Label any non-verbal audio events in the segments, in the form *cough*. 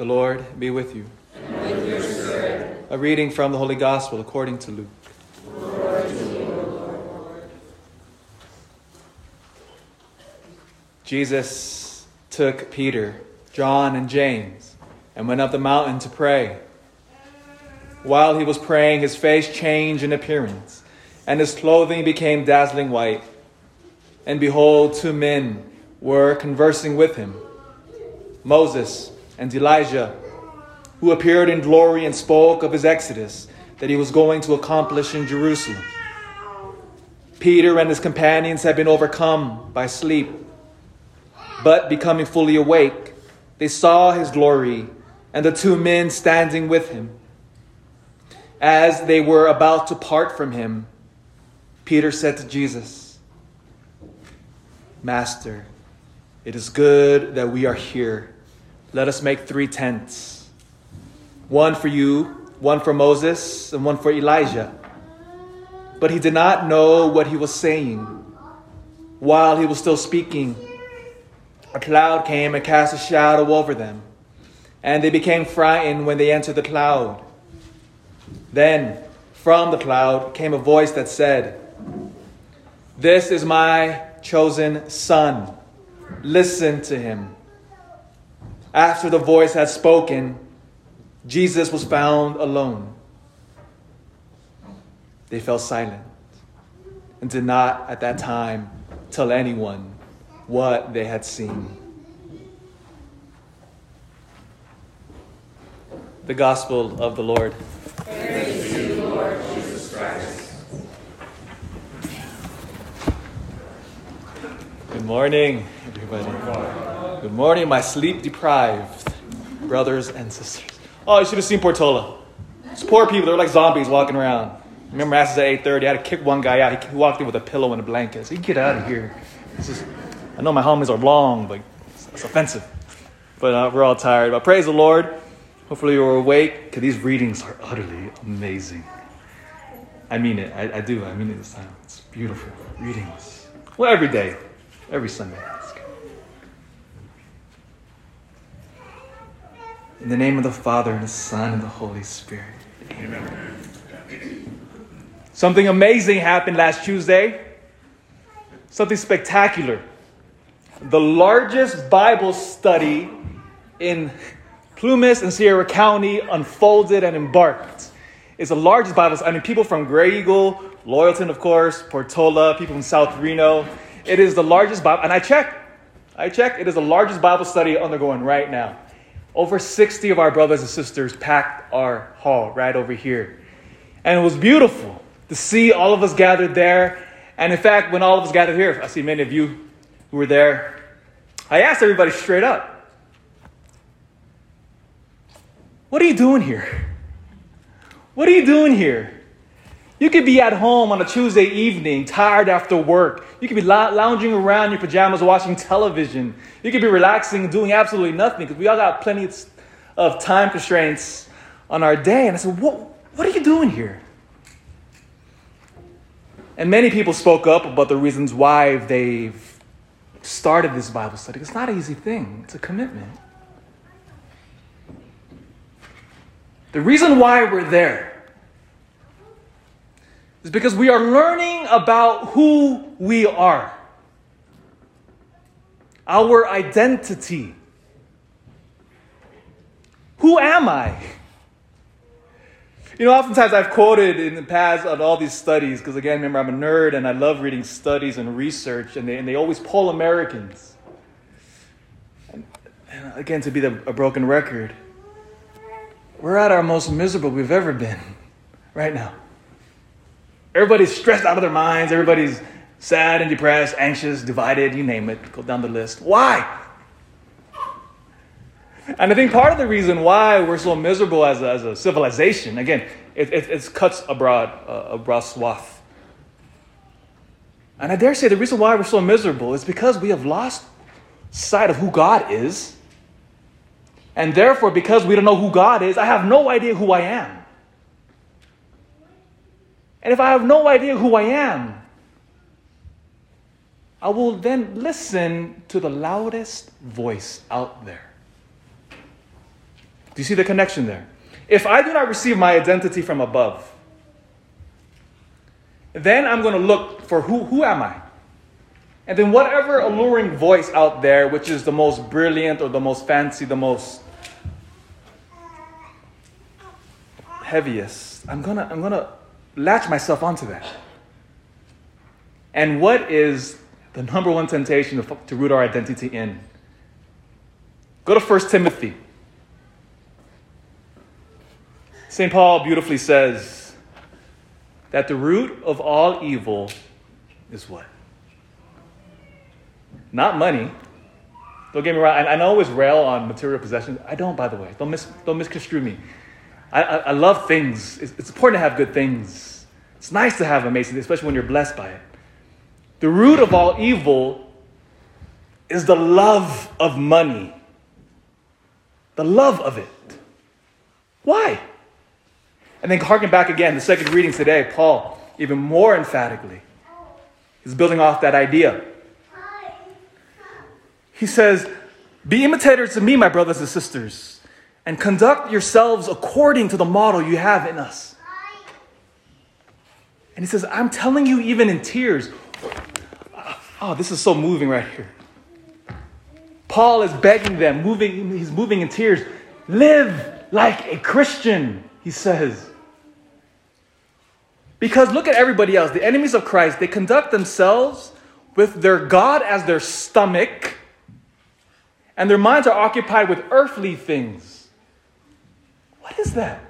The Lord be with you. With. A reading from the Holy Gospel according to Luke. To you, Lord. Jesus took Peter, John, and James and went up the mountain to pray. While he was praying, his face changed in appearance, and his clothing became dazzling white. And behold, two men were conversing with him Moses and Elijah, who appeared in glory and spoke of his exodus that he was going to accomplish in Jerusalem. Peter and his companions had been overcome by sleep, but becoming fully awake, they saw his glory and the two men standing with him. As they were about to part from him, Peter said to Jesus, Master, it is good that we are here. Let us make three tents one for you, one for Moses, and one for Elijah. But he did not know what he was saying. While he was still speaking, a cloud came and cast a shadow over them, and they became frightened when they entered the cloud. Then, from the cloud came a voice that said, This is my chosen son. Listen to him. After the voice had spoken, Jesus was found alone. They fell silent and did not at that time tell anyone what they had seen. The Gospel of the Lord. Praise you, Lord Jesus Christ. Good morning, everybody. Good morning, my sleep deprived brothers and sisters. Oh, you should have seen Portola. It's poor people, they're like zombies walking around. Remember, Masses at 8.30, I had to kick one guy out. He walked in with a pillow and a blanket. So you get out of here. This is, I know my homies are long, but it's, it's offensive. But uh, we're all tired. But praise the Lord. Hopefully you're awake, because these readings are utterly amazing. I mean it. I, I do. I mean it this time. It's beautiful readings. Well, every day. Every Sunday. It's good. In the name of the Father, and the Son, and the Holy Spirit. Amen. Something amazing happened last Tuesday. Something spectacular. The largest Bible study in Plumas and Sierra County unfolded and embarked. It's the largest Bible study. I mean, people from Graeagle, Loyalton, of course, Portola, people from South Reno. It is the largest Bible, and I checked. I checked. It is the largest Bible study undergoing right now. Over 60 of our brothers and sisters packed our hall right over here. And it was beautiful to see all of us gathered there. And in fact, when all of us gathered here, I see many of you who were there, I asked everybody straight up, What are you doing here? What are you doing here? You could be at home on a Tuesday evening, tired after work. You could be lounging around in your pajamas watching television. You could be relaxing, doing absolutely nothing because we all got plenty of time constraints on our day. And I said, What, what are you doing here? And many people spoke up about the reasons why they've started this Bible study. It's not an easy thing, it's a commitment. The reason why we're there is because we are learning about who we are, our identity. Who am I? You know, oftentimes I've quoted in the past on all these studies, because again, remember, I'm a nerd and I love reading studies and research, and they, and they always poll Americans. And, and again, to be the, a broken record, we're at our most miserable we've ever been *laughs* right now. Everybody's stressed out of their minds, everybody's sad and depressed, anxious, divided, you name it. Go down the list. Why? And I think part of the reason why we're so miserable as a, as a civilization, again, it, it, it cuts a broad, uh, a broad swath. And I dare say the reason why we're so miserable is because we have lost sight of who God is. And therefore, because we don't know who God is, I have no idea who I am. And if I have no idea who I am, I will then listen to the loudest voice out there. Do you see the connection there? If I do not receive my identity from above, then I'm going to look for who, who am I? And then whatever alluring voice out there, which is the most brilliant or the most fancy, the most heaviest, I'm gonna I'm gonna latch myself onto that. And what is the number one temptation to, to root our identity in? Go to 1 Timothy. St. Paul beautifully says that the root of all evil is what? Not money. Don't get me wrong. I, I always rail on material possessions. I don't, by the way. Don't, mis, don't misconstrue me. I, I, I love things. It's, it's important to have good things. It's nice to have amazing things, especially when you're blessed by it. The root of all evil is the love of money. The love of it. Why? And then harken back again, the second reading today, Paul, even more emphatically, is building off that idea. He says, Be imitators of me, my brothers and sisters, and conduct yourselves according to the model you have in us. And he says, I'm telling you, even in tears. Ah, oh, this is so moving right here. Paul is begging them, moving, he's moving in tears. Live like a Christian, he says. Because look at everybody else. The enemies of Christ, they conduct themselves with their God as their stomach, and their minds are occupied with earthly things. What is that?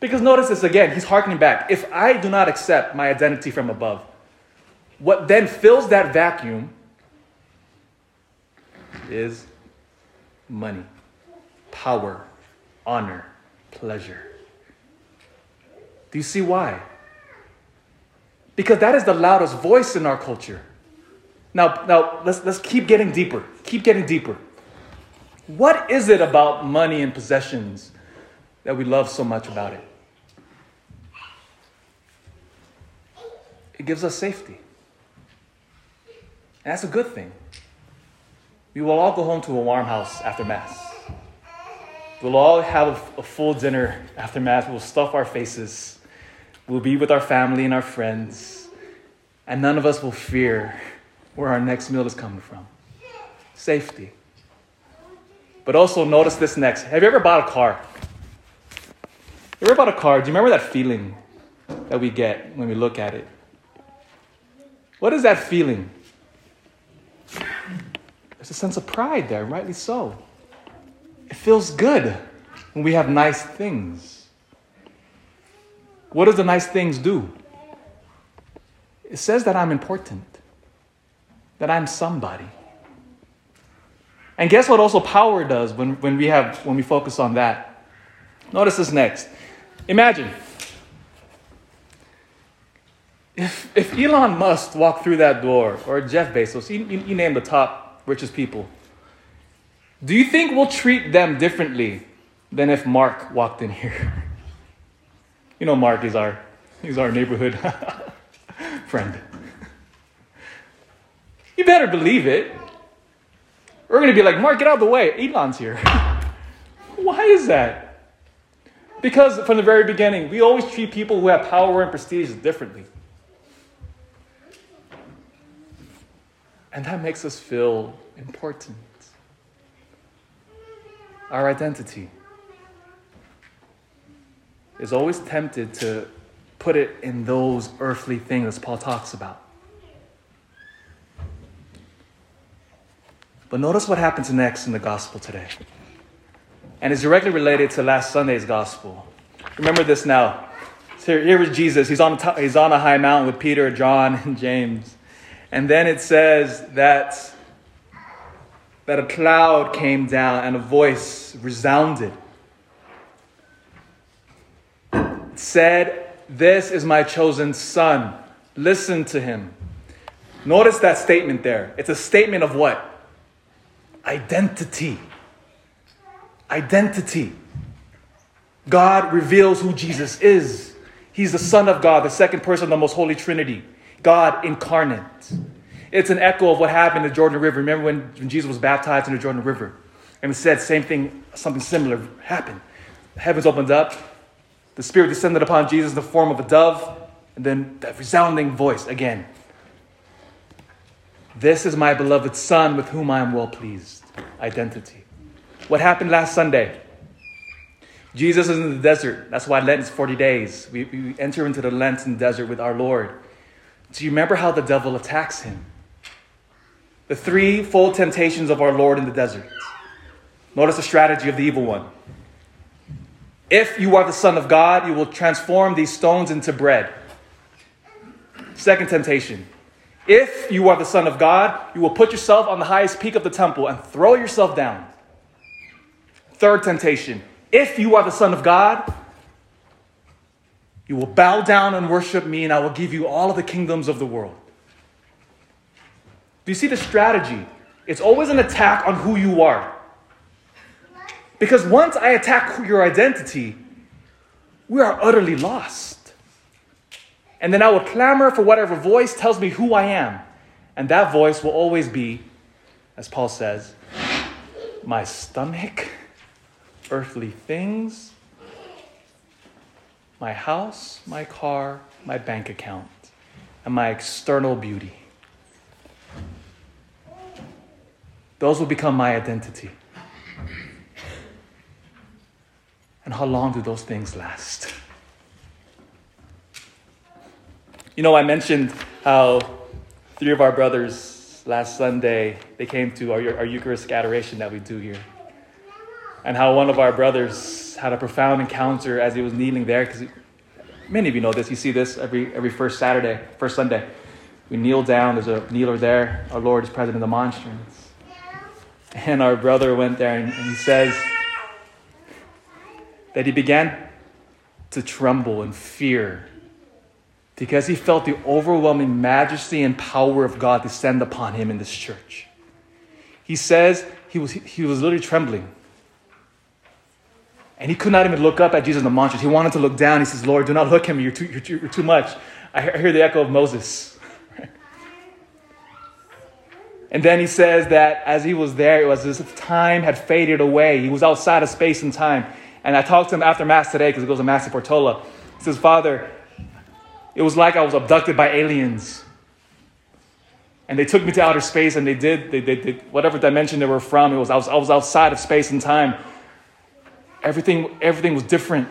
Because notice this again, he's harkening back. If I do not accept my identity from above, what then fills that vacuum is money, power, honor, pleasure. Do you see why? Because that is the loudest voice in our culture. Now, now let's, let's keep getting deeper. Keep getting deeper. What is it about money and possessions that we love so much about it? It gives us safety. And that's a good thing. We will all go home to a warm house after Mass. We'll all have a, full dinner after Mass. We'll stuff our faces. We'll be with our family and our friends. And none of us will fear where our next meal is coming from. Safety. But also notice this next. Have you ever bought a car? You ever bought a car? Do you remember that feeling that we get when we look at it? What is that feeling? There's a sense of pride there, rightly so. It feels good when we have nice things. What does the nice things do? It says that I'm important, that I'm somebody. And guess what also power does when, when we have when we focus on that? Notice this next. Imagine if, if Elon Musk walked through that door, or Jeff Bezos, you, you, you name the top richest people. Do you think we'll treat them differently than if Mark walked in here? *laughs* You know, Mark is our, he's our neighborhood *laughs* friend. You better believe it. We're going to be like, Mark, get out of the way. Elon's here. *laughs* Why is that? Because from the very beginning, we always treat people who have power and prestige differently. And that makes us feel important. Our identity is always tempted to put it in those earthly things that Paul talks about. But notice what happens next in the gospel today. And it's directly related to last Sunday's gospel. Remember this now. So here is Jesus. He's on, top, he's on a high mountain with Peter, John, and James. And then it says that, that a cloud came down and a voice resounded. It said, This is my chosen son. Listen to him. Notice that statement there. It's a statement of what? Identity. Identity. God reveals who Jesus is. He's the Son of God, the second person of the most holy Trinity. God incarnate. It's an echo of what happened in the Jordan River. Remember when, when Jesus was baptized in the Jordan River? And instead, same thing, something similar happened. The heavens opened up, the Spirit descended upon Jesus in the form of a dove, and then that resounding voice again. This is my beloved Son with whom I am well pleased. Identity. What happened last Sunday? Jesus is in the desert. That's why Lent is 40 days. We, we enter into the Lenten desert with our Lord. Do you remember how the devil attacks him? The three threefold temptations of our Lord in the desert. Notice the strategy of the evil one. If you are the Son of God, you will transform these stones into bread. Second temptation. If you are the Son of God, you will put yourself on the highest peak of the temple and throw yourself down. Third temptation. If you are the Son of God, you will bow down and worship me, and I will give you all of the kingdoms of the world. Do you see the strategy? It's always an attack on who you are. Because once I attack your identity, we are utterly lost. And then I will clamor for whatever voice tells me who I am. And that voice will always be, as Paul says, my stomach, earthly things, my house, my car, my bank account, and my external beauty. Those will become my identity. And how long do those things last? You know, I mentioned how three of our brothers last Sunday they came to our, our Eucharistic adoration that we do here, and how one of our brothers had a profound encounter as he was kneeling there. Because many of you know this, you see this every every first Saturday, first Sunday. We kneel down. There's a kneeler there. Our Lord is present in the monstrance, and our brother went there and, and he says that he began to tremble in fear because he felt the overwhelming majesty and power of God descend upon him in this church. He says he was, he was literally trembling. And he could not even look up at Jesus in the monstrance. He wanted to look down. He says, Lord, do not look at me. You're too, you're too, you're too much. I hear the echo of Moses. *laughs* and then he says that as he was there, it was as if time had faded away. He was outside of space and time. And I talked to him after Mass today because it goes to Mass in Portola. He says, Father, it was like I was abducted by aliens. And they took me to outer space and they did, they, they, they, whatever dimension they were from, it was, I, was, I was outside of space and time. Everything, everything was different.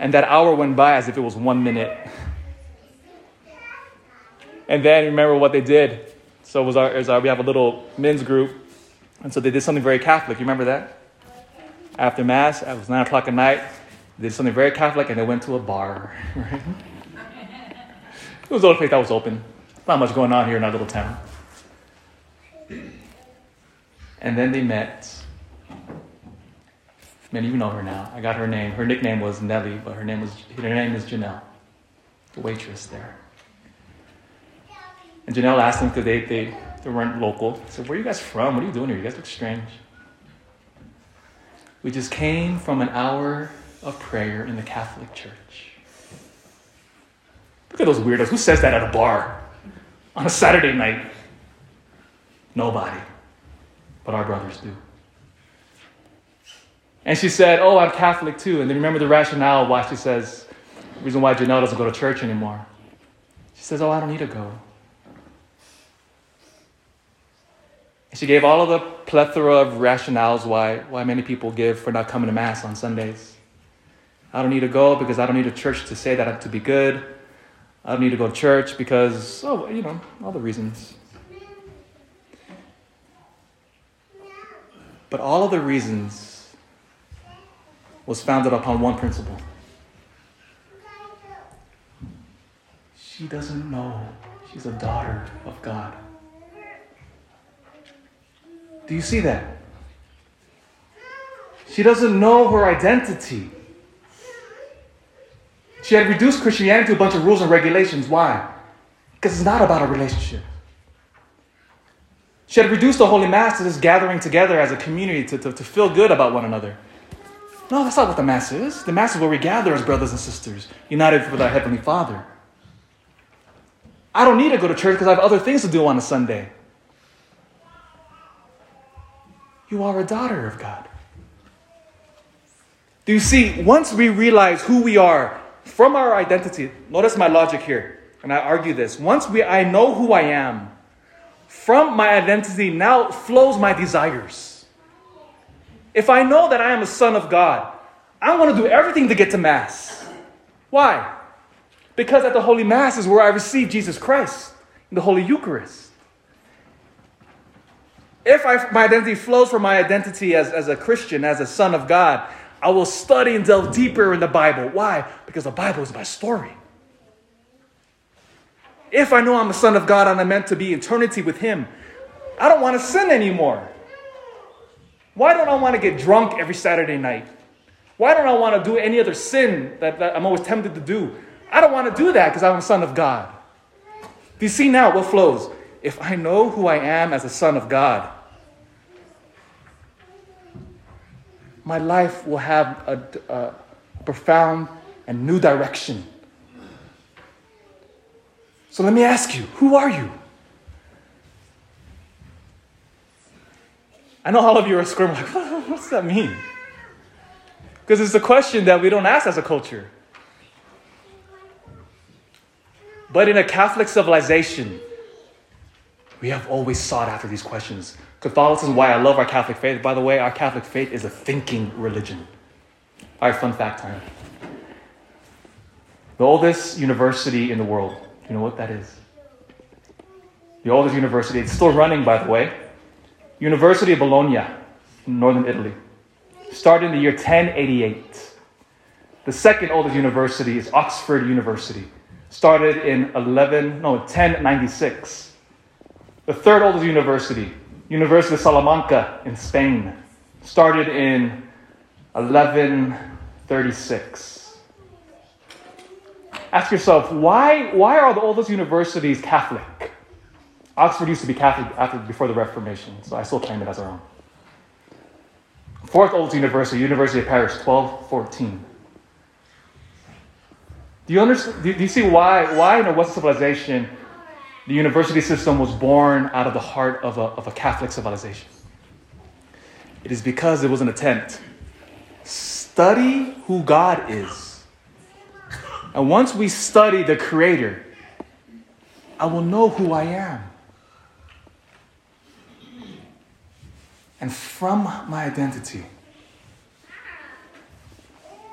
And that hour went by as if it was one minute. And then remember what they did. So was our, was our, we have a little men's group. And so they did something very Catholic. You remember that? after Mass, it was 9 o'clock at night. They did something very Catholic and they went to a bar. Right? *laughs* it was the only place that was open. Not much going on here in our little town. And then they met. Many of you know her now. I got her name. Her nickname was Nellie, but her name was her name is Janelle, the waitress there. And Janelle asked them because they, they, they weren't local. Said, Where are you guys from? What are you doing here? You guys look strange. We just came from an hour of prayer in the Catholic Church. Look at those weirdos. Who says that at a bar on a Saturday night? Nobody. But our brothers do. And she said, Oh, I'm Catholic too. And then remember the rationale why she says, the reason why Janelle doesn't go to church anymore. She says, Oh, I don't need to go. She gave all of the plethora of rationales why, why many people give for not coming to Mass on Sundays. I don't need to go because I don't need a church to say that I'm to be good. I don't need to go to church because, oh, you know, all the reasons. But all of the reasons was founded upon one principle. She doesn't know she's a daughter of God. Do you see that? She doesn't know her identity. She had reduced Christianity to a bunch of rules and regulations. Why? Because it's not about a relationship. She had reduced the Holy Mass to this gathering together as a community to, to, to feel good about one another. No, that's not what the Mass is. The Mass is where we gather as brothers and sisters, united with our Heavenly Father. I don't need to go to church because I have other things to do on a Sunday. You are a daughter of God. Do you see, once we realize who we are from our identity, notice my logic here, and I argue this. Once we, I know who I am, from my identity now flows my desires. If I know that I am a son of God, I want to do everything to get to Mass. Why? Because at the Holy Mass is where I receive Jesus Christ the Holy Eucharist. If I, my identity flows from my identity as, as a Christian, as a son of God, I will study and delve deeper in the Bible. Why? Because the Bible is my story. If I know I'm a son of God and I'm meant to be eternity with Him, I don't want to sin anymore. Why don't I want to get drunk every Saturday night? Why don't I want to do any other sin that, that I'm always tempted to do? I don't want to do that because I'm a son of God. Do you see now what flows? If I know who I am as a son of God, my life will have a, a profound and new direction. So let me ask you who are you? I know all of you are squirming, like, *laughs* what's that mean? Because it's a question that we don't ask as a culture. But in a Catholic civilization, we have always sought after these questions. Catholicism is why I love our Catholic faith. By the way, our Catholic faith is a thinking religion. All right, fun fact time. The oldest university in the world, you know what that is? The oldest university, it's still running, by the way. University of Bologna, in northern Italy. Started in the year 1088. The second oldest university is Oxford University. Started in 11, no, 1096. The third oldest university, University of Salamanca in Spain, started in 1136. Ask yourself, why, why are all those universities Catholic? Oxford used to be Catholic after, before the Reformation, so I still claim it as our own. Fourth oldest university, University of Paris, 1214. Do you, understand, do you see why, why in a Western civilization the university system was born out of the heart of a, of a Catholic civilization. It is because it was an attempt. Study who God is. And once we study the Creator, I will know who I am. And from my identity,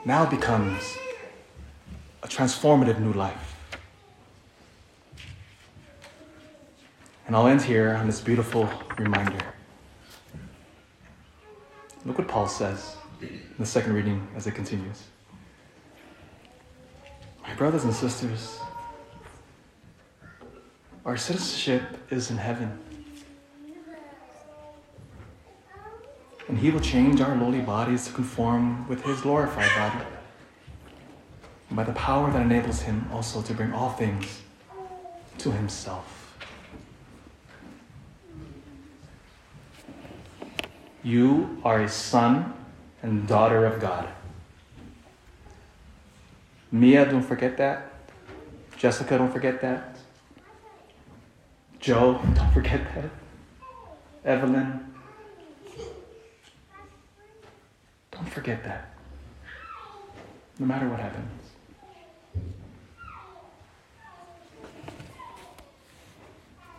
now becomes a transformative new life. And I'll end here on this beautiful reminder. Look what Paul says in the second reading as it continues. My brothers and sisters, our citizenship is in heaven. And he will change our lowly bodies to conform with his glorified body. By the power that enables him also to bring all things to himself. You are a son and daughter of God. Mia, don't forget that. Jessica, don't forget that. Joe, don't forget that. Evelyn, don't forget that. No matter what happens.